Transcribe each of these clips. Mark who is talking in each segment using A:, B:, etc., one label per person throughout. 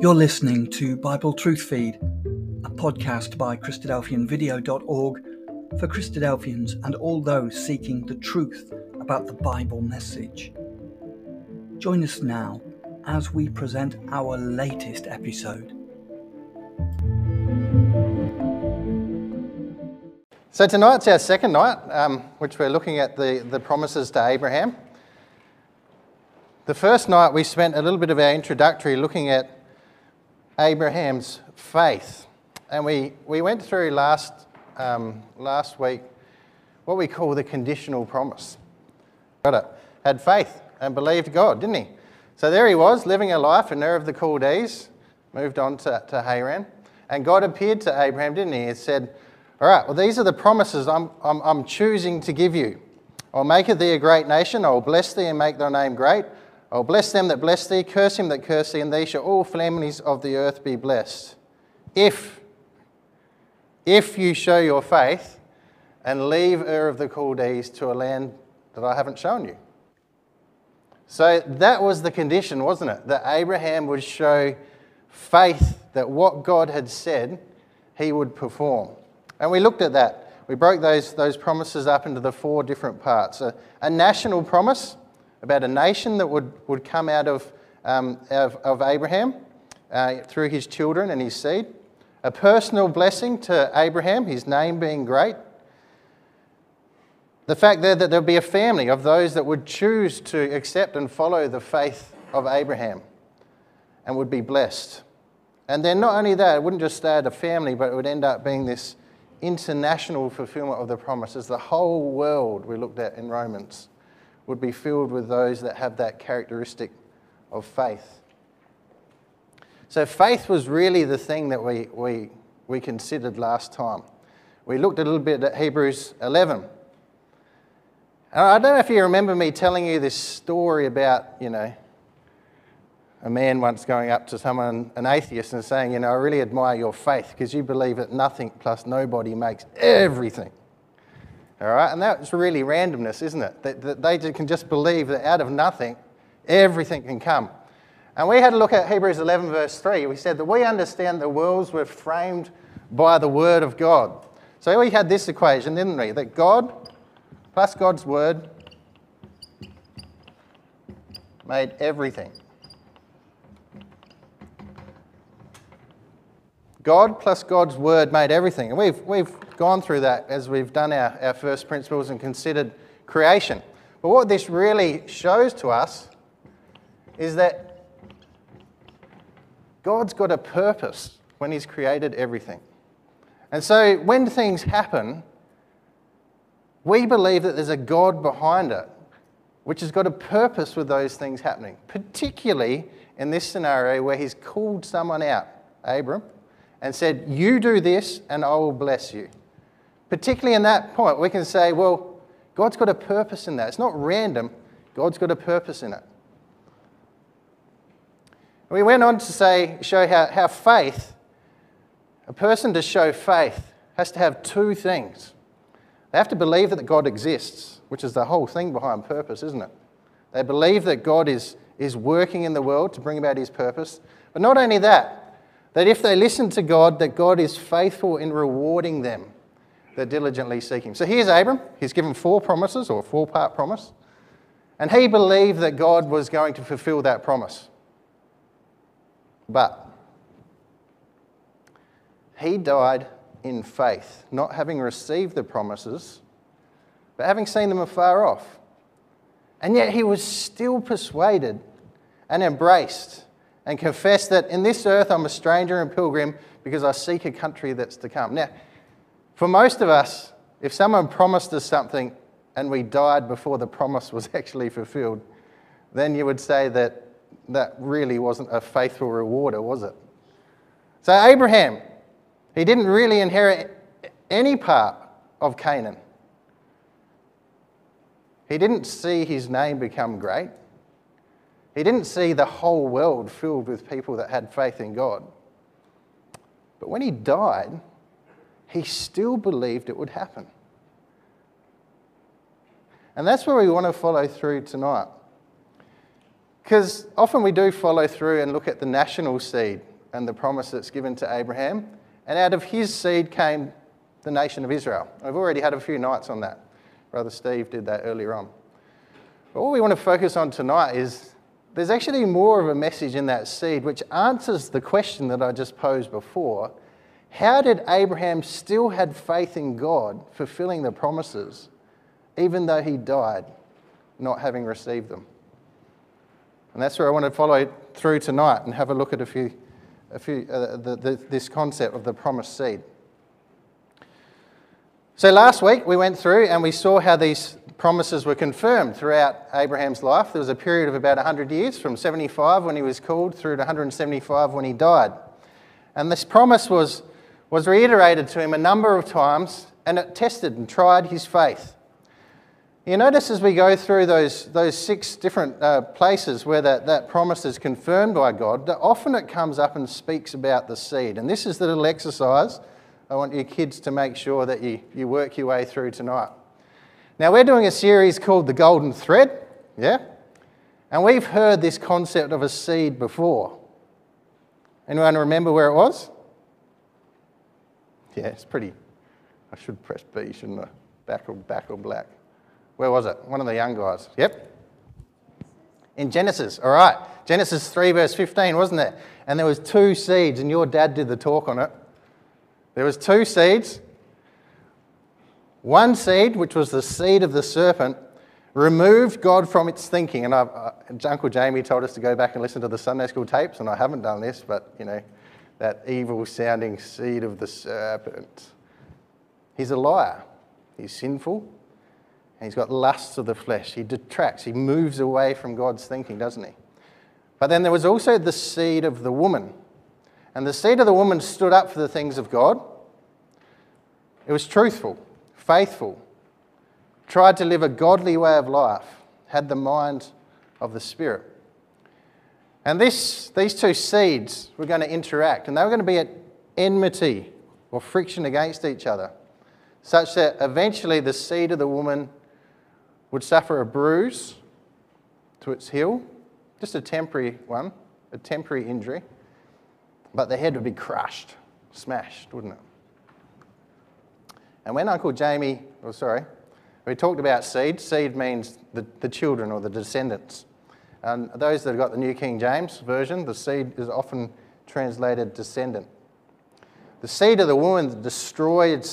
A: You're listening to Bible Truth Feed, a podcast by Christadelphianvideo.org for Christadelphians and all those seeking the truth about the Bible message. Join us now as we present our latest episode.
B: So tonight's our second night, um, which we're looking at the, the promises to Abraham. The first night we spent a little bit of our introductory looking at Abraham's faith. And we, we went through last, um, last week what we call the conditional promise. Got it. Had faith and believed God, didn't he? So there he was, living a life in Ur of the Chaldees, moved on to, to Haran. And God appeared to Abraham, didn't he? He said, All right, well, these are the promises I'm, I'm, I'm choosing to give you. I'll make of thee a great nation. I will bless thee and make thy name great. I'll bless them that bless thee, curse him that curse thee, and they shall all families of the earth be blessed. If, if you show your faith and leave Ur of the Chaldees to a land that I haven't shown you. So that was the condition, wasn't it? That Abraham would show faith that what God had said he would perform. And we looked at that. We broke those, those promises up into the four different parts a, a national promise about a nation that would, would come out of, um, of, of, Abraham uh, through his children and his seed. A personal blessing to Abraham, his name being great. The fact there that there'll be a family of those that would choose to accept and follow the faith of Abraham and would be blessed. And then not only that, it wouldn't just stay at a family, but it would end up being this international fulfillment of the promises. The whole world we looked at in Romans would be filled with those that have that characteristic of faith. So, faith was really the thing that we, we, we considered last time. We looked a little bit at Hebrews 11. And I don't know if you remember me telling you this story about, you know, a man once going up to someone, an atheist, and saying, You know, I really admire your faith because you believe that nothing plus nobody makes everything. All right, and that's really randomness, isn't it? That, that they can just believe that out of nothing, everything can come. And we had a look at Hebrews 11, verse 3. We said that we understand the worlds were framed by the Word of God. So we had this equation, didn't we? That God plus God's Word made everything. God plus God's Word made everything. And we've, we've gone through that as we've done our, our first principles and considered creation. But what this really shows to us is that God's got a purpose when He's created everything. And so when things happen, we believe that there's a God behind it, which has got a purpose with those things happening, particularly in this scenario where He's called someone out, Abram, and said, You do this and I will bless you. Particularly in that point, we can say, well, God's got a purpose in that. It's not random, God's got a purpose in it. We went on to say, show how, how faith, a person to show faith, has to have two things. They have to believe that God exists, which is the whole thing behind purpose, isn't it? They believe that God is, is working in the world to bring about his purpose. But not only that, that if they listen to God, that God is faithful in rewarding them that diligently seek him. So here's Abram. He's given four promises, or four part promise. And he believed that God was going to fulfill that promise. But he died in faith, not having received the promises, but having seen them afar off. And yet he was still persuaded and embraced and confessed that in this earth I'm a stranger and pilgrim because I seek a country that's to come. Now, for most of us, if someone promised us something and we died before the promise was actually fulfilled, then you would say that that really wasn't a faithful rewarder, was it? So, Abraham, he didn't really inherit any part of Canaan. He didn't see his name become great. He didn't see the whole world filled with people that had faith in God. But when he died, he still believed it would happen. And that's where we want to follow through tonight. Because often we do follow through and look at the national seed and the promise that's given to Abraham. And out of his seed came the nation of Israel. I've already had a few nights on that. Brother Steve did that earlier on. But what we want to focus on tonight is there's actually more of a message in that seed which answers the question that I just posed before. How did Abraham still had faith in God fulfilling the promises even though he died not having received them? And that's where I want to follow through tonight and have a look at a few, a few uh, the, the, this concept of the promised seed. So last week we went through and we saw how these promises were confirmed throughout Abraham's life. There was a period of about 100 years from 75 when he was called through to 175 when he died. And this promise was, was reiterated to him a number of times and it tested and tried his faith. You notice as we go through those, those six different uh, places where that, that promise is confirmed by God, that often it comes up and speaks about the seed. And this is the little exercise I want your kids to make sure that you, you work your way through tonight. Now, we're doing a series called The Golden Thread, yeah? And we've heard this concept of a seed before. Anyone remember where it was? Yeah, it's pretty. I should press B, shouldn't I? Back or, back or black. Where was it? One of the young guys. Yep. In Genesis, all right. Genesis 3, verse 15, wasn't it? And there was two seeds, and your dad did the talk on it. There was two seeds. One seed, which was the seed of the serpent, removed God from its thinking. And uh, Uncle Jamie told us to go back and listen to the Sunday school tapes, and I haven't done this, but you know, that evil sounding seed of the serpent. He's a liar. He's sinful. and He's got lusts of the flesh. He detracts. He moves away from God's thinking, doesn't he? But then there was also the seed of the woman. And the seed of the woman stood up for the things of God. It was truthful, faithful, tried to live a godly way of life, had the mind of the Spirit. And this, these two seeds were going to interact, and they were going to be at enmity or friction against each other, such that eventually the seed of the woman would suffer a bruise to its heel, just a temporary one, a temporary injury, but the head would be crushed, smashed, wouldn't it? And when Uncle Jamie, oh sorry, we talked about seed, seed means the, the children or the descendants. And those that have got the New King James Version, the seed is often translated descendant. The seed of the woman that destroyed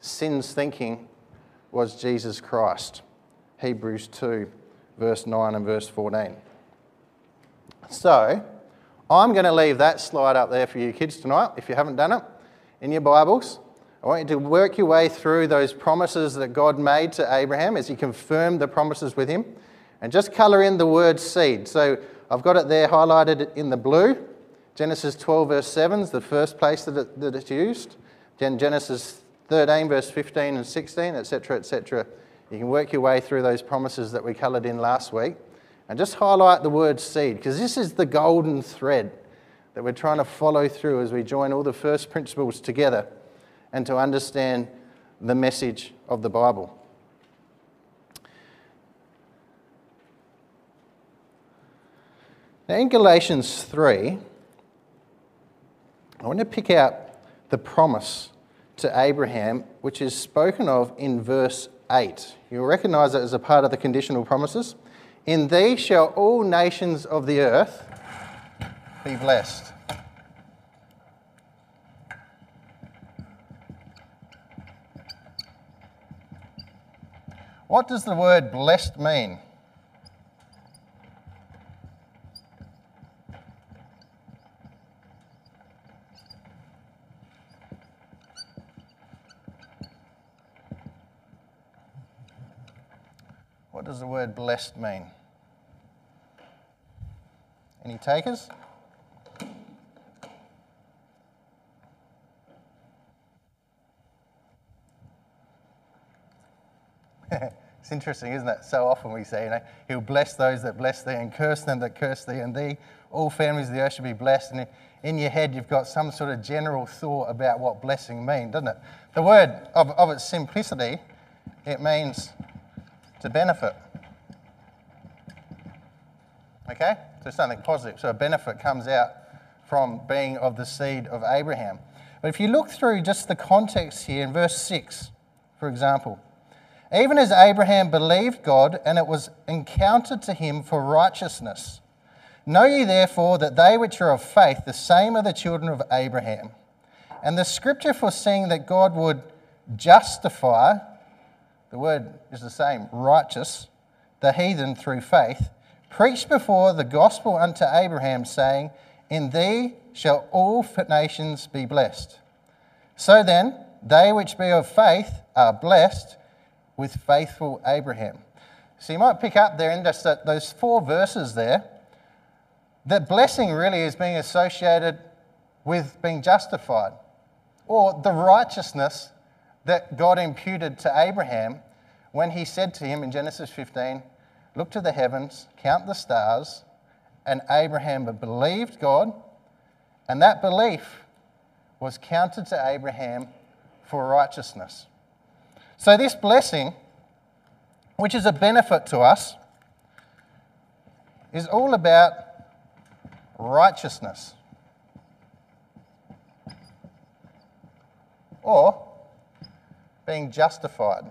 B: sin's thinking was Jesus Christ. Hebrews 2, verse 9 and verse 14. So, I'm going to leave that slide up there for you kids tonight, if you haven't done it, in your Bibles. I want you to work your way through those promises that God made to Abraham as he confirmed the promises with him. And just colour in the word seed. So I've got it there highlighted in the blue. Genesis 12, verse 7 is the first place that, it, that it's used. Then Genesis 13, verse 15 and 16, etc., etc. You can work your way through those promises that we coloured in last week and just highlight the word seed because this is the golden thread that we're trying to follow through as we join all the first principles together and to understand the message of the Bible. Now, in Galatians 3, I want to pick out the promise to Abraham, which is spoken of in verse 8. You'll recognize it as a part of the conditional promises. In thee shall all nations of the earth be blessed. What does the word blessed mean? What does the word blessed mean? Any takers? it's interesting, isn't it? So often we say, you know, He'll bless those that bless thee and curse them that curse thee, and thee, all families of the earth should be blessed. And in your head, you've got some sort of general thought about what blessing means, doesn't it? The word, of, of its simplicity, it means to benefit. Okay? So something positive. So a benefit comes out from being of the seed of Abraham. But if you look through just the context here in verse 6, for example, even as Abraham believed God, and it was encountered to him for righteousness. Know ye therefore that they which are of faith, the same are the children of Abraham. And the scripture foreseeing that God would justify, the word is the same, righteous, the heathen through faith, preached before the gospel unto Abraham, saying, In thee shall all nations be blessed. So then, they which be of faith are blessed with faithful Abraham. So you might pick up there in just that, those four verses there that blessing really is being associated with being justified or the righteousness that God imputed to Abraham when he said to him in Genesis 15, Look to the heavens, count the stars, and Abraham believed God, and that belief was counted to Abraham for righteousness. So, this blessing, which is a benefit to us, is all about righteousness. Or being justified.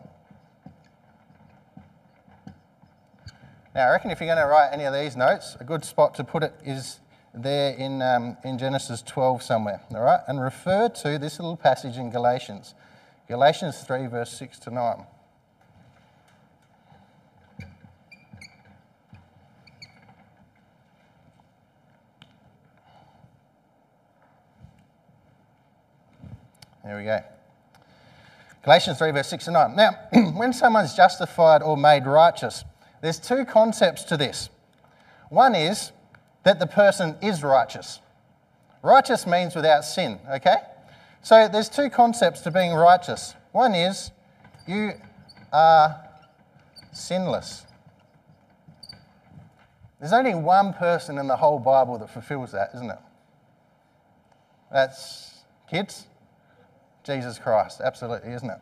B: Now, I reckon if you're going to write any of these notes, a good spot to put it is there in, um, in Genesis 12 somewhere, all right? And refer to this little passage in Galatians, Galatians 3, verse 6 to 9. There we go. Galatians 3, verse 6 to 9. Now, when someone's justified or made righteous, there's two concepts to this. One is that the person is righteous. Righteous means without sin, okay? So there's two concepts to being righteous. One is you are sinless. There's only one person in the whole Bible that fulfills that, isn't it? That's kids? Jesus Christ, absolutely, isn't it?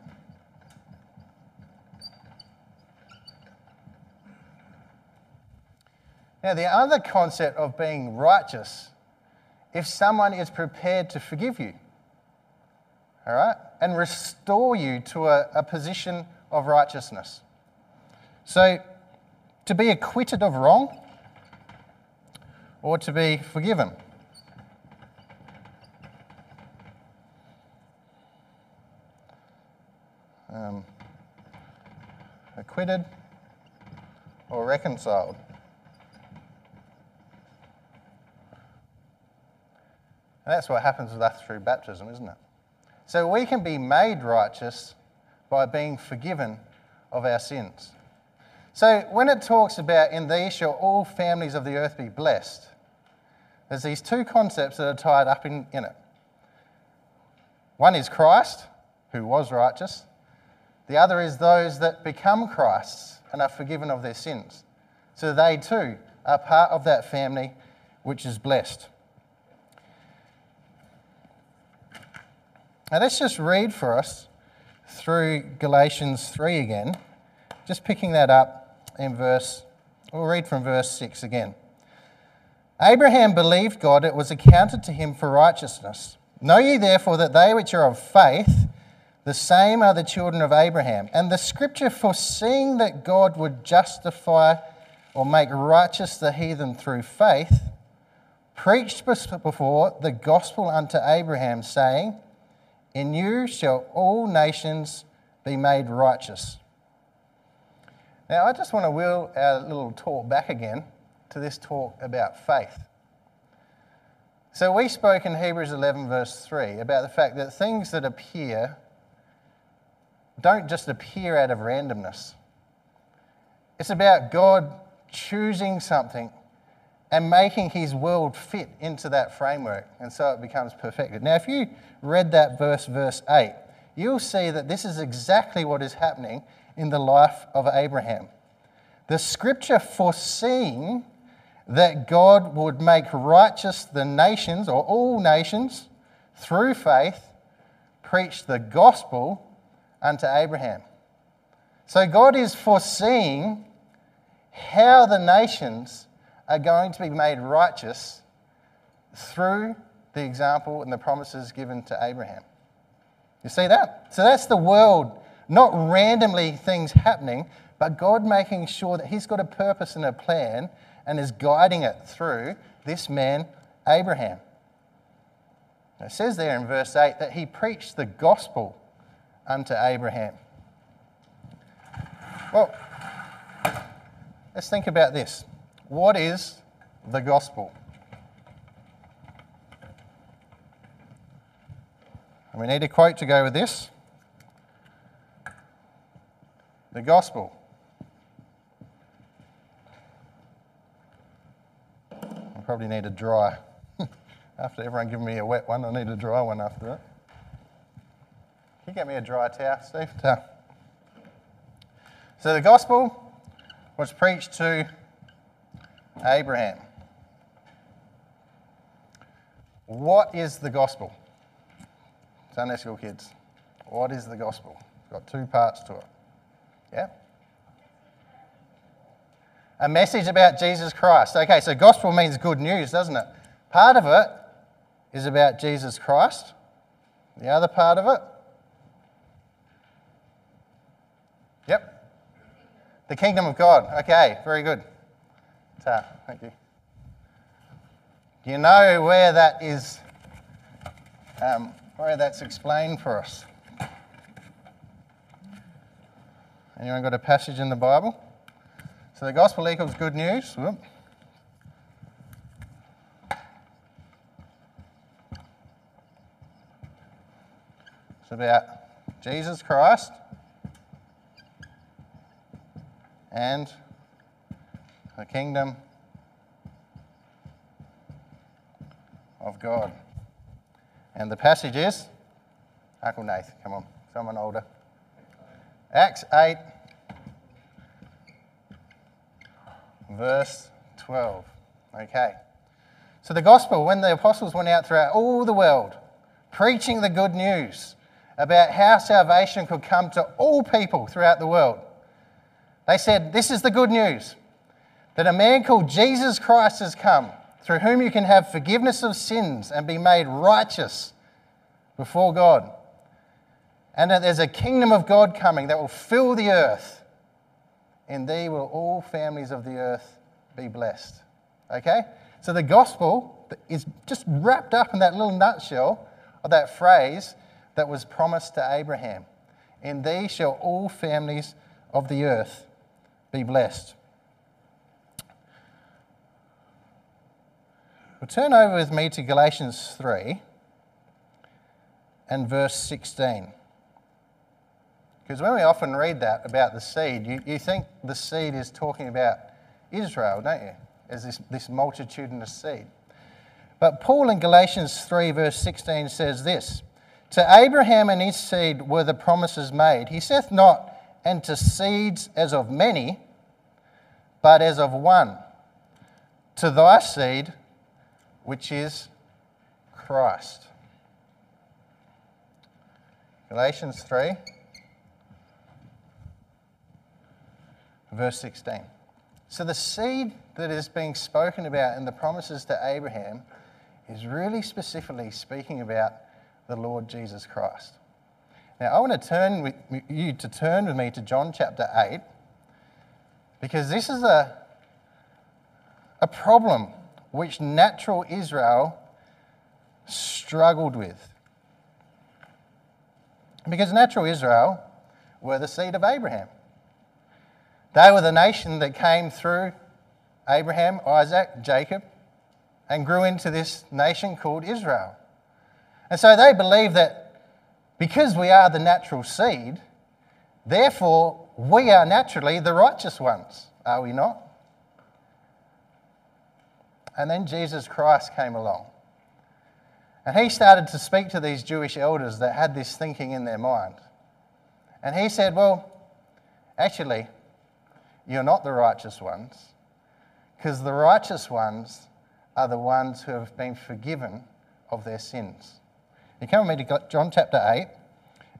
B: Now, the other concept of being righteous, if someone is prepared to forgive you, all right, and restore you to a, a position of righteousness. So, to be acquitted of wrong or to be forgiven. Um, acquitted or reconciled. And that's what happens with us through baptism, isn't it? So we can be made righteous by being forgiven of our sins. So when it talks about, in these shall all families of the earth be blessed, there's these two concepts that are tied up in, in it. One is Christ, who was righteous. The other is those that become Christ's and are forgiven of their sins. So they too are part of that family which is blessed. Now let's just read for us through Galatians 3 again, just picking that up in verse, we'll read from verse 6 again. Abraham believed God, it was accounted to him for righteousness. Know ye therefore that they which are of faith, the same are the children of Abraham. And the scripture foreseeing that God would justify or make righteous the heathen through faith, preached before the gospel unto Abraham, saying, in you shall all nations be made righteous. Now, I just want to wheel our little talk back again to this talk about faith. So, we spoke in Hebrews 11, verse 3, about the fact that things that appear don't just appear out of randomness. It's about God choosing something and making his world fit into that framework, and so it becomes perfected. Now, if you read that verse, verse 8, you'll see that this is exactly what is happening in the life of Abraham. The scripture foreseeing that God would make righteous the nations, or all nations, through faith, preached the gospel unto Abraham. So God is foreseeing how the nations are going to be made righteous through the example and the promises given to Abraham. You see that? So that's the world, not randomly things happening, but God making sure that He's got a purpose and a plan and is guiding it through this man, Abraham. It says there in verse 8 that he preached the gospel unto Abraham. Well, let's think about this. What is the gospel? And we need a quote to go with this. The gospel. I probably need a dry. after everyone giving me a wet one, I need a dry one after that. Can you get me a dry towel, Steve? So the gospel was preached to Abraham. What is the gospel? Sunday school kids, what is the gospel? It's got two parts to it. Yeah? A message about Jesus Christ. Okay, so gospel means good news, doesn't it? Part of it is about Jesus Christ. The other part of it, yep, the kingdom of God. Okay, very good. Ta, thank you. Do you know where that is um, where that's explained for us. Anyone got a passage in the Bible? So the gospel equals good news. Whoop. It's about Jesus Christ and the kingdom of God. And the passage is Uncle Nath, come on, someone older. Acts 8, verse 12. Okay. So the gospel, when the apostles went out throughout all the world, preaching the good news about how salvation could come to all people throughout the world, they said, This is the good news that a man called Jesus Christ has come through whom you can have forgiveness of sins and be made righteous before God. And that there's a kingdom of God coming that will fill the earth. In thee will all families of the earth be blessed. Okay? So the gospel is just wrapped up in that little nutshell of that phrase that was promised to Abraham. In thee shall all families of the earth be blessed. Well, turn over with me to Galatians 3 and verse 16. Because when we often read that about the seed, you, you think the seed is talking about Israel, don't you? As this, this multitudinous seed. But Paul in Galatians 3, verse 16 says this To Abraham and his seed were the promises made. He saith not, and to seeds as of many, but as of one. To thy seed, which is Christ. Galatians 3, verse 16. So, the seed that is being spoken about in the promises to Abraham is really specifically speaking about the Lord Jesus Christ. Now, I want to turn with you to turn with me to John chapter 8 because this is a, a problem which natural Israel struggled with. Because natural Israel were the seed of Abraham. They were the nation that came through Abraham, Isaac, Jacob, and grew into this nation called Israel. And so they believed that because we are the natural seed, therefore we are naturally the righteous ones, are we not? And then Jesus Christ came along. And he started to speak to these Jewish elders that had this thinking in their mind. And he said, Well, actually, you're not the righteous ones, because the righteous ones are the ones who have been forgiven of their sins. You come with me to John chapter 8,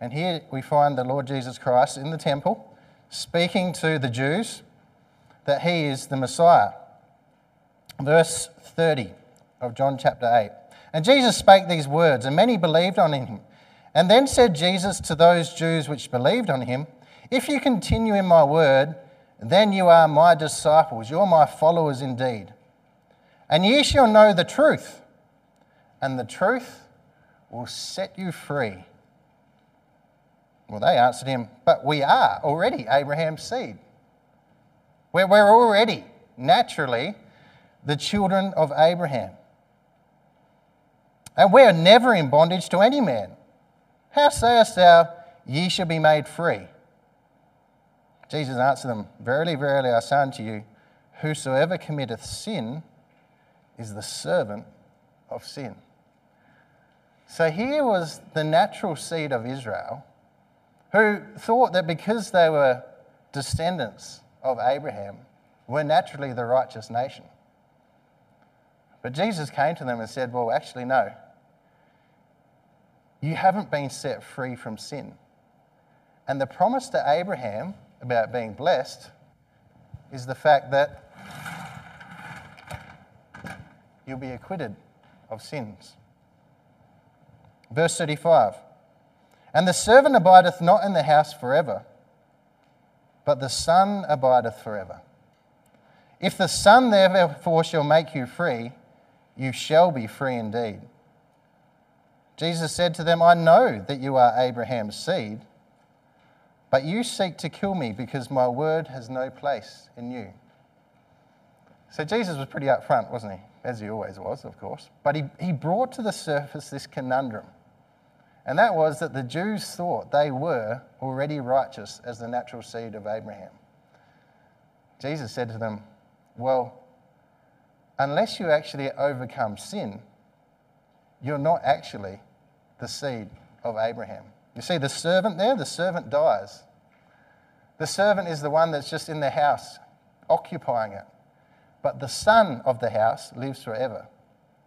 B: and here we find the Lord Jesus Christ in the temple speaking to the Jews that he is the Messiah. Verse 30 of John chapter 8. And Jesus spake these words, and many believed on him. And then said Jesus to those Jews which believed on him, If you continue in my word, then you are my disciples, you're my followers indeed. And ye shall know the truth, and the truth will set you free. Well, they answered him, But we are already Abraham's seed. We're, we're already naturally the children of Abraham. And we are never in bondage to any man. How sayest thou, ye shall be made free? Jesus answered them, Verily, verily, I say unto you, whosoever committeth sin is the servant of sin. So here was the natural seed of Israel who thought that because they were descendants of Abraham, were naturally the righteous nation. But Jesus came to them and said, Well, actually, no. You haven't been set free from sin. And the promise to Abraham about being blessed is the fact that you'll be acquitted of sins. Verse 35 And the servant abideth not in the house forever, but the Son abideth forever. If the Son therefore shall make you free, you shall be free indeed. Jesus said to them, I know that you are Abraham's seed, but you seek to kill me because my word has no place in you. So Jesus was pretty upfront, wasn't he? As he always was, of course. But he, he brought to the surface this conundrum. And that was that the Jews thought they were already righteous as the natural seed of Abraham. Jesus said to them, Well, unless you actually overcome sin, you're not actually the seed of Abraham. You see, the servant there, the servant dies. The servant is the one that's just in the house, occupying it. But the son of the house lives forever.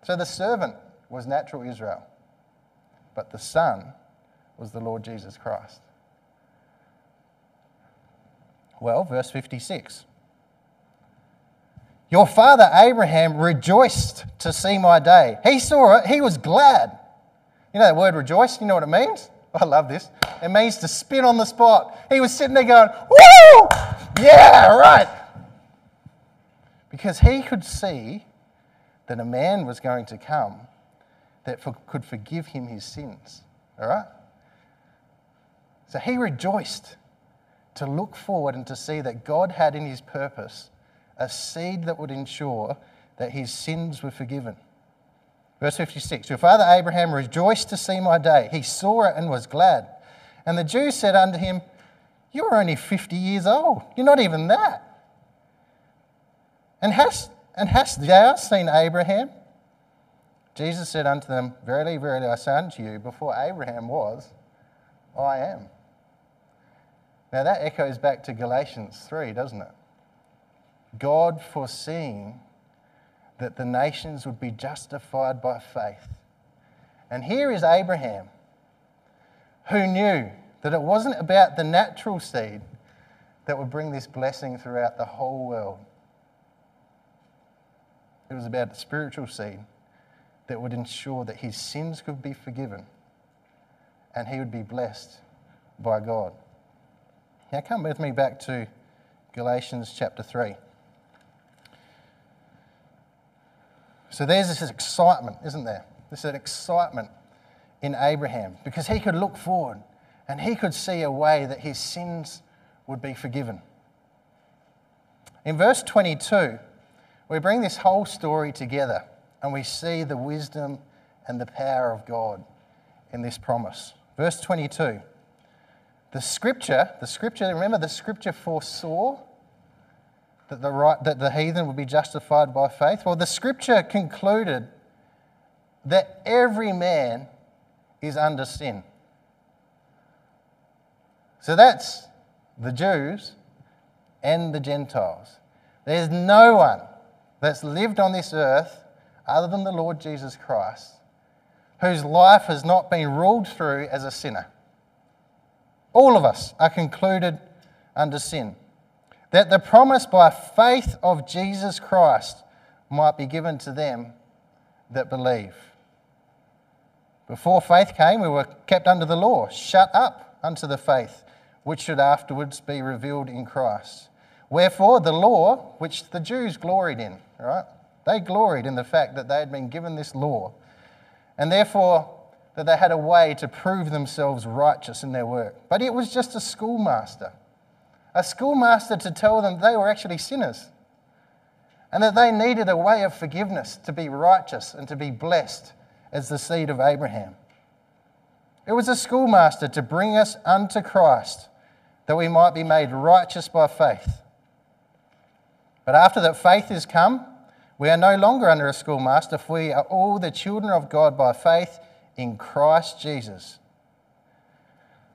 B: So the servant was natural Israel, but the son was the Lord Jesus Christ. Well, verse 56. Your father Abraham rejoiced to see my day. He saw it, he was glad. You know that word rejoice? You know what it means? I love this. It means to spin on the spot. He was sitting there going, Woo! Yeah, right. Because he could see that a man was going to come that for, could forgive him his sins. All right? So he rejoiced to look forward and to see that God had in his purpose a seed that would ensure that his sins were forgiven. Verse 56 Your father Abraham rejoiced to see my day. He saw it and was glad. And the Jews said unto him, You are only 50 years old. You're not even that. And hast, and hast thou seen Abraham? Jesus said unto them, Verily, verily, I say unto you, before Abraham was, I am. Now that echoes back to Galatians 3, doesn't it? God foreseeing that the nations would be justified by faith. And here is Abraham, who knew that it wasn't about the natural seed that would bring this blessing throughout the whole world. It was about the spiritual seed that would ensure that his sins could be forgiven and he would be blessed by God. Now, come with me back to Galatians chapter 3. So there's this excitement, isn't there? There's an excitement in Abraham because he could look forward and he could see a way that his sins would be forgiven. In verse 22, we bring this whole story together and we see the wisdom and the power of God in this promise. Verse 22. The scripture, the scripture, remember the scripture foresaw that the, right, that the heathen would be justified by faith? Well, the scripture concluded that every man is under sin. So that's the Jews and the Gentiles. There's no one that's lived on this earth other than the Lord Jesus Christ whose life has not been ruled through as a sinner. All of us are concluded under sin that the promise by faith of Jesus Christ might be given to them that believe. Before faith came, we were kept under the law, shut up unto the faith which should afterwards be revealed in Christ. Wherefore, the law, which the Jews gloried in, right? They gloried in the fact that they had been given this law, and therefore that they had a way to prove themselves righteous in their work. But it was just a schoolmaster, a schoolmaster to tell them they were actually sinners, and that they needed a way of forgiveness to be righteous and to be blessed as the seed of Abraham. It was a schoolmaster to bring us unto Christ that we might be made righteous by faith. But after that faith is come, we are no longer under a schoolmaster, for we are all the children of God by faith in Christ Jesus.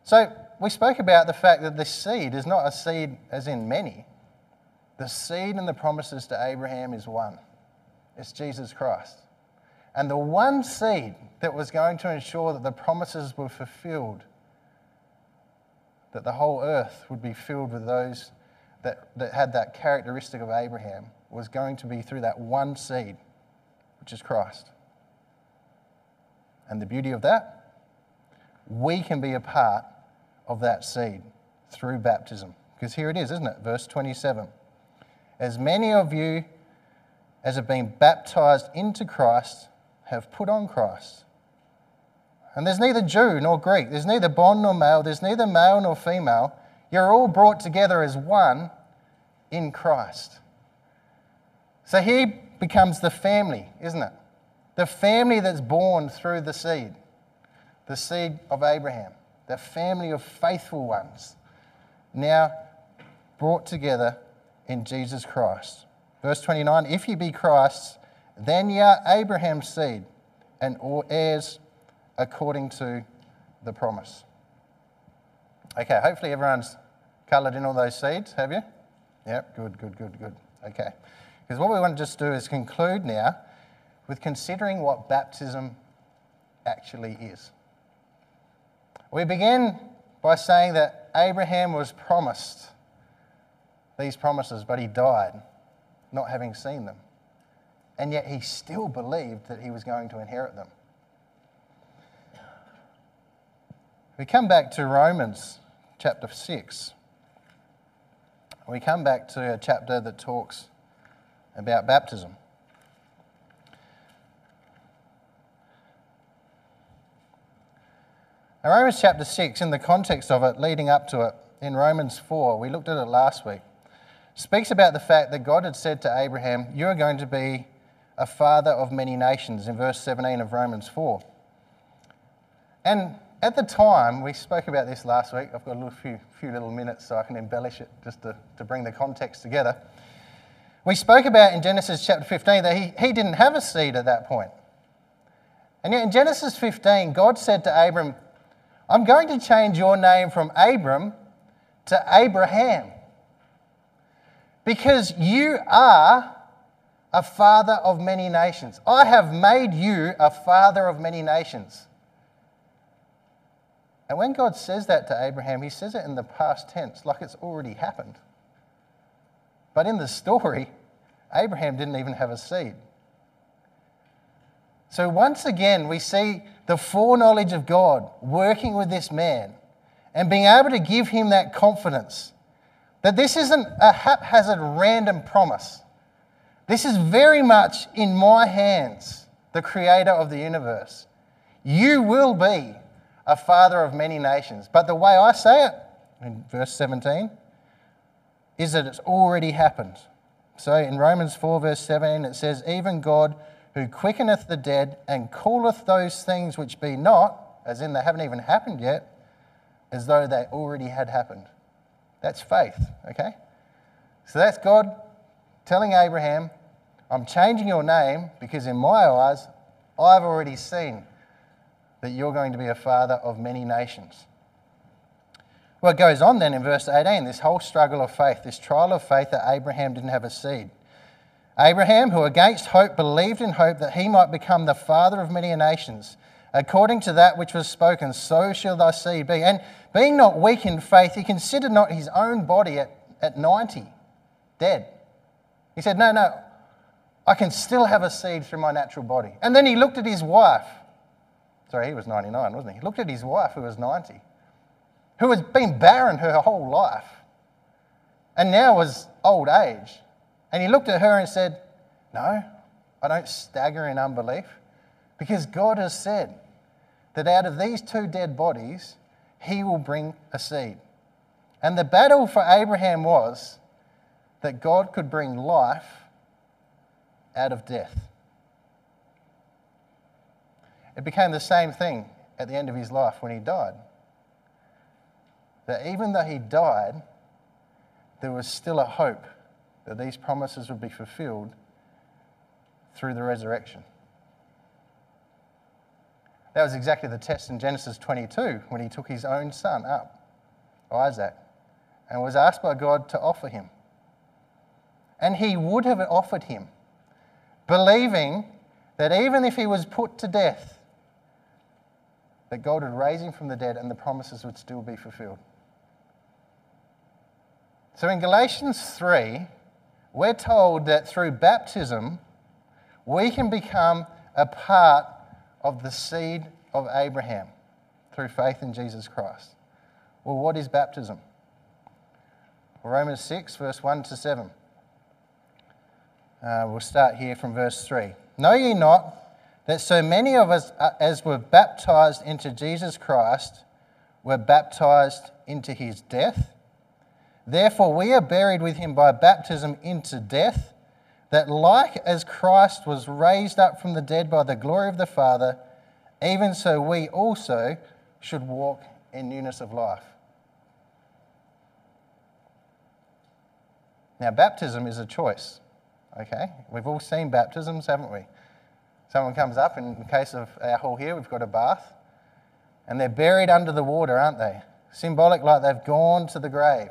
B: So, we spoke about the fact that the seed is not a seed as in many. The seed and the promises to Abraham is one it's Jesus Christ. And the one seed that was going to ensure that the promises were fulfilled that the whole earth would be filled with those that, that had that characteristic of Abraham was going to be through that one seed, which is Christ. And the beauty of that, we can be a part of that seed through baptism. Because here it is, isn't it? Verse 27. As many of you as have been baptized into Christ have put on Christ. And there's neither Jew nor Greek, there's neither bond nor male, there's neither male nor female. You're all brought together as one in Christ. So he becomes the family, isn't it? The family that's born through the seed, the seed of Abraham, the family of faithful ones, now brought together in Jesus Christ. Verse 29 If ye be Christ's, then ye are Abraham's seed and heirs according to the promise. Okay, hopefully everyone's coloured in all those seeds, have you? Yep, good, good, good, good. Okay. Because what we want to just do is conclude now with considering what baptism actually is. We begin by saying that Abraham was promised these promises, but he died not having seen them. And yet he still believed that he was going to inherit them. We come back to Romans chapter 6. We come back to a chapter that talks about baptism. Now, Romans chapter 6, in the context of it, leading up to it, in Romans 4, we looked at it last week, speaks about the fact that God had said to Abraham, You are going to be a father of many nations, in verse 17 of Romans 4. And at the time, we spoke about this last week. I've got a little few, few little minutes so I can embellish it just to, to bring the context together. We spoke about in Genesis chapter 15 that he, he didn't have a seed at that point. And yet in Genesis 15, God said to Abram, I'm going to change your name from Abram to Abraham because you are a father of many nations. I have made you a father of many nations. And when God says that to Abraham, he says it in the past tense, like it's already happened. But in the story, Abraham didn't even have a seed. So once again, we see the foreknowledge of God working with this man and being able to give him that confidence that this isn't a haphazard random promise. This is very much in my hands, the creator of the universe. You will be a father of many nations. But the way I say it, in verse 17, is that it's already happened. So in Romans 4, verse 17, it says, Even God who quickeneth the dead and calleth those things which be not, as in they haven't even happened yet, as though they already had happened. That's faith, okay? So that's God telling Abraham, I'm changing your name because in my eyes, I've already seen that you're going to be a father of many nations. Well, it goes on then in verse 18 this whole struggle of faith, this trial of faith that Abraham didn't have a seed. Abraham, who against hope believed in hope that he might become the father of many nations, according to that which was spoken, so shall thy seed be. And being not weak in faith, he considered not his own body at, at 90, dead. He said, No, no, I can still have a seed through my natural body. And then he looked at his wife Sorry, he was 99, wasn't he? He looked at his wife, who was 90, who had been barren her whole life and now was old age. And he looked at her and said, No, I don't stagger in unbelief because God has said that out of these two dead bodies, he will bring a seed. And the battle for Abraham was that God could bring life out of death. It became the same thing at the end of his life when he died. That even though he died, there was still a hope that these promises would be fulfilled through the resurrection. That was exactly the test in Genesis 22 when he took his own son up, Isaac, and was asked by God to offer him. And he would have offered him, believing that even if he was put to death, that God would raise him from the dead and the promises would still be fulfilled. So in Galatians 3, we're told that through baptism, we can become a part of the seed of Abraham through faith in Jesus Christ. Well, what is baptism? Romans 6, verse 1 to 7. Uh, we'll start here from verse 3. Know ye not that so many of us uh, as were baptized into Jesus Christ were baptized into his death? Therefore, we are buried with him by baptism into death, that like as Christ was raised up from the dead by the glory of the Father, even so we also should walk in newness of life. Now, baptism is a choice, okay? We've all seen baptisms, haven't we? Someone comes up, in the case of our hall here, we've got a bath, and they're buried under the water, aren't they? Symbolic, like they've gone to the grave.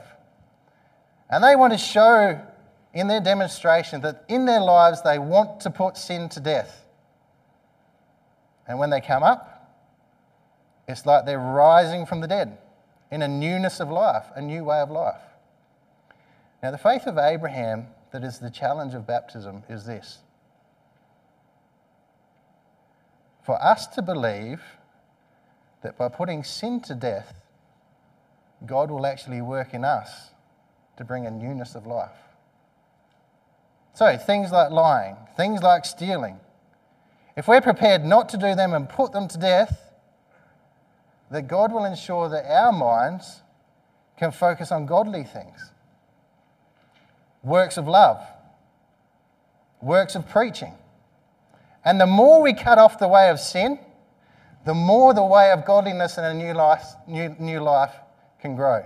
B: And they want to show in their demonstration that in their lives they want to put sin to death. And when they come up, it's like they're rising from the dead in a newness of life, a new way of life. Now, the faith of Abraham, that is the challenge of baptism, is this for us to believe that by putting sin to death, God will actually work in us to bring a newness of life. So, things like lying, things like stealing, if we're prepared not to do them and put them to death, that God will ensure that our minds can focus on godly things works of love, works of preaching. And the more we cut off the way of sin, the more the way of godliness and a new life, new, new life can grow.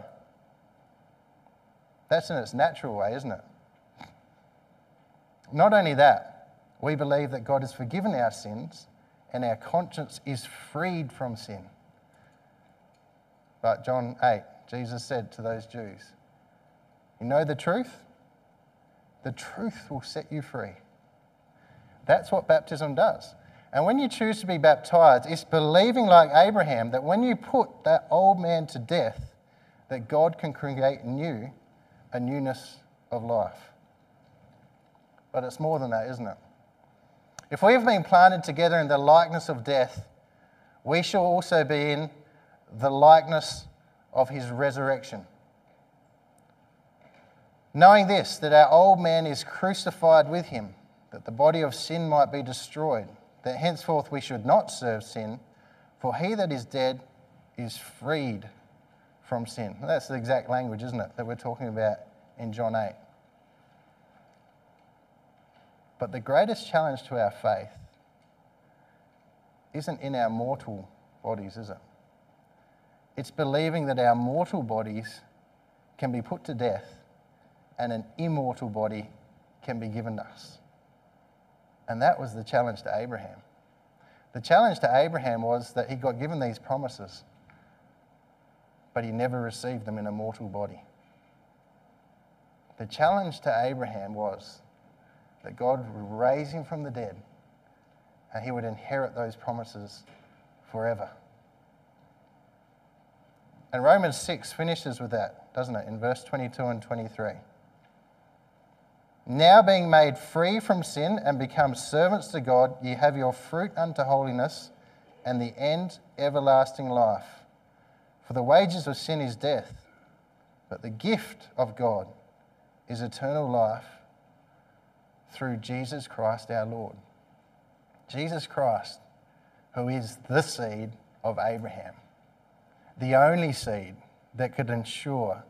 B: That's in its natural way, isn't it? Not only that, we believe that God has forgiven our sins and our conscience is freed from sin. But John 8, Jesus said to those Jews, You know the truth? The truth will set you free. That's what baptism does. And when you choose to be baptized, it's believing like Abraham that when you put that old man to death, that God can create new a newness of life. But it's more than that, isn't it? If we have been planted together in the likeness of death, we shall also be in the likeness of his resurrection. Knowing this, that our old man is crucified with him, that the body of sin might be destroyed, that henceforth we should not serve sin, for he that is dead is freed from sin. That's the exact language, isn't it, that we're talking about in John 8. But the greatest challenge to our faith isn't in our mortal bodies, is it? It's believing that our mortal bodies can be put to death and an immortal body can be given to us. And that was the challenge to Abraham. The challenge to Abraham was that he got given these promises but he never received them in a mortal body. The challenge to Abraham was that God would raise him from the dead and he would inherit those promises forever. And Romans 6 finishes with that, doesn't it, in verse 22 and 23. Now being made free from sin and become servants to God, ye have your fruit unto holiness and the end, everlasting life. For the wages of sin is death, but the gift of God is eternal life through Jesus Christ our Lord. Jesus Christ, who is the seed of Abraham, the only seed that could ensure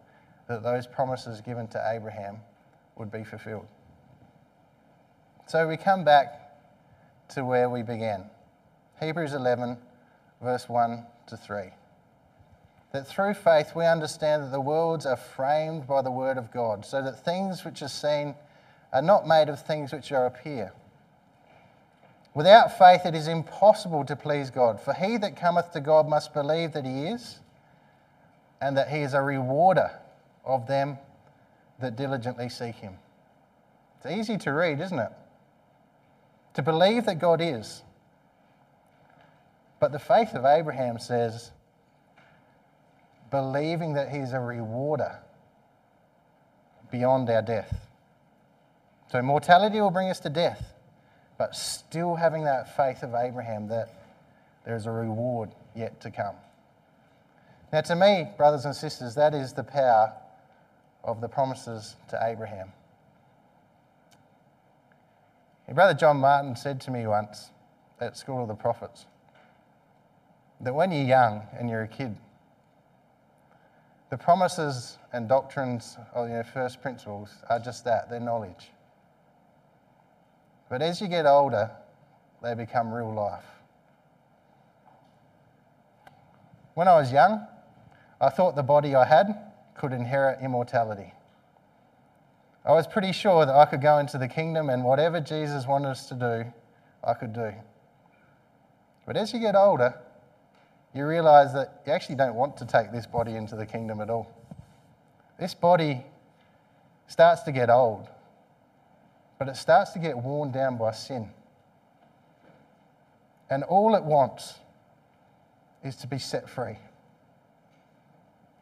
B: that those promises given to Abraham would be fulfilled. So we come back to where we began Hebrews 11, verse 1 to 3. That through faith we understand that the worlds are framed by the word of God, so that things which are seen are not made of things which are appear. Without faith it is impossible to please God, for he that cometh to God must believe that he is, and that he is a rewarder of them that diligently seek him. It's easy to read, isn't it? To believe that God is. But the faith of Abraham says, believing that he's a rewarder beyond our death. So mortality will bring us to death, but still having that faith of Abraham that there is a reward yet to come. Now, to me, brothers and sisters, that is the power of the promises to Abraham. Brother John Martin said to me once at School of the Prophets that when you're young and you're a kid, the promises and doctrines of your first principles are just that they're knowledge. But as you get older, they become real life. When I was young, I thought the body I had could inherit immortality. I was pretty sure that I could go into the kingdom and whatever Jesus wanted us to do, I could do. But as you get older, you realize that you actually don't want to take this body into the kingdom at all. This body starts to get old but it starts to get worn down by sin. And all it wants is to be set free.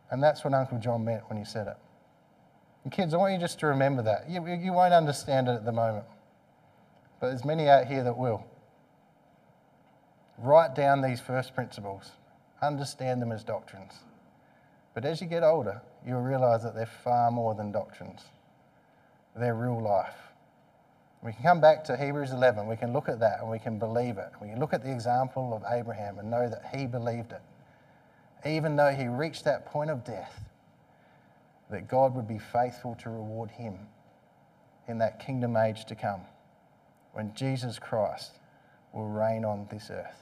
B: And that's what Uncle John meant when he said it. And kids, I want you just to remember that. You, you won't understand it at the moment, but there's many out here that will. Write down these first principles, understand them as doctrines. But as you get older, you'll realize that they're far more than doctrines, they're real life. We can come back to Hebrews 11, we can look at that and we can believe it. We can look at the example of Abraham and know that he believed it. Even though he reached that point of death, that God would be faithful to reward him in that kingdom age to come when Jesus Christ will reign on this earth.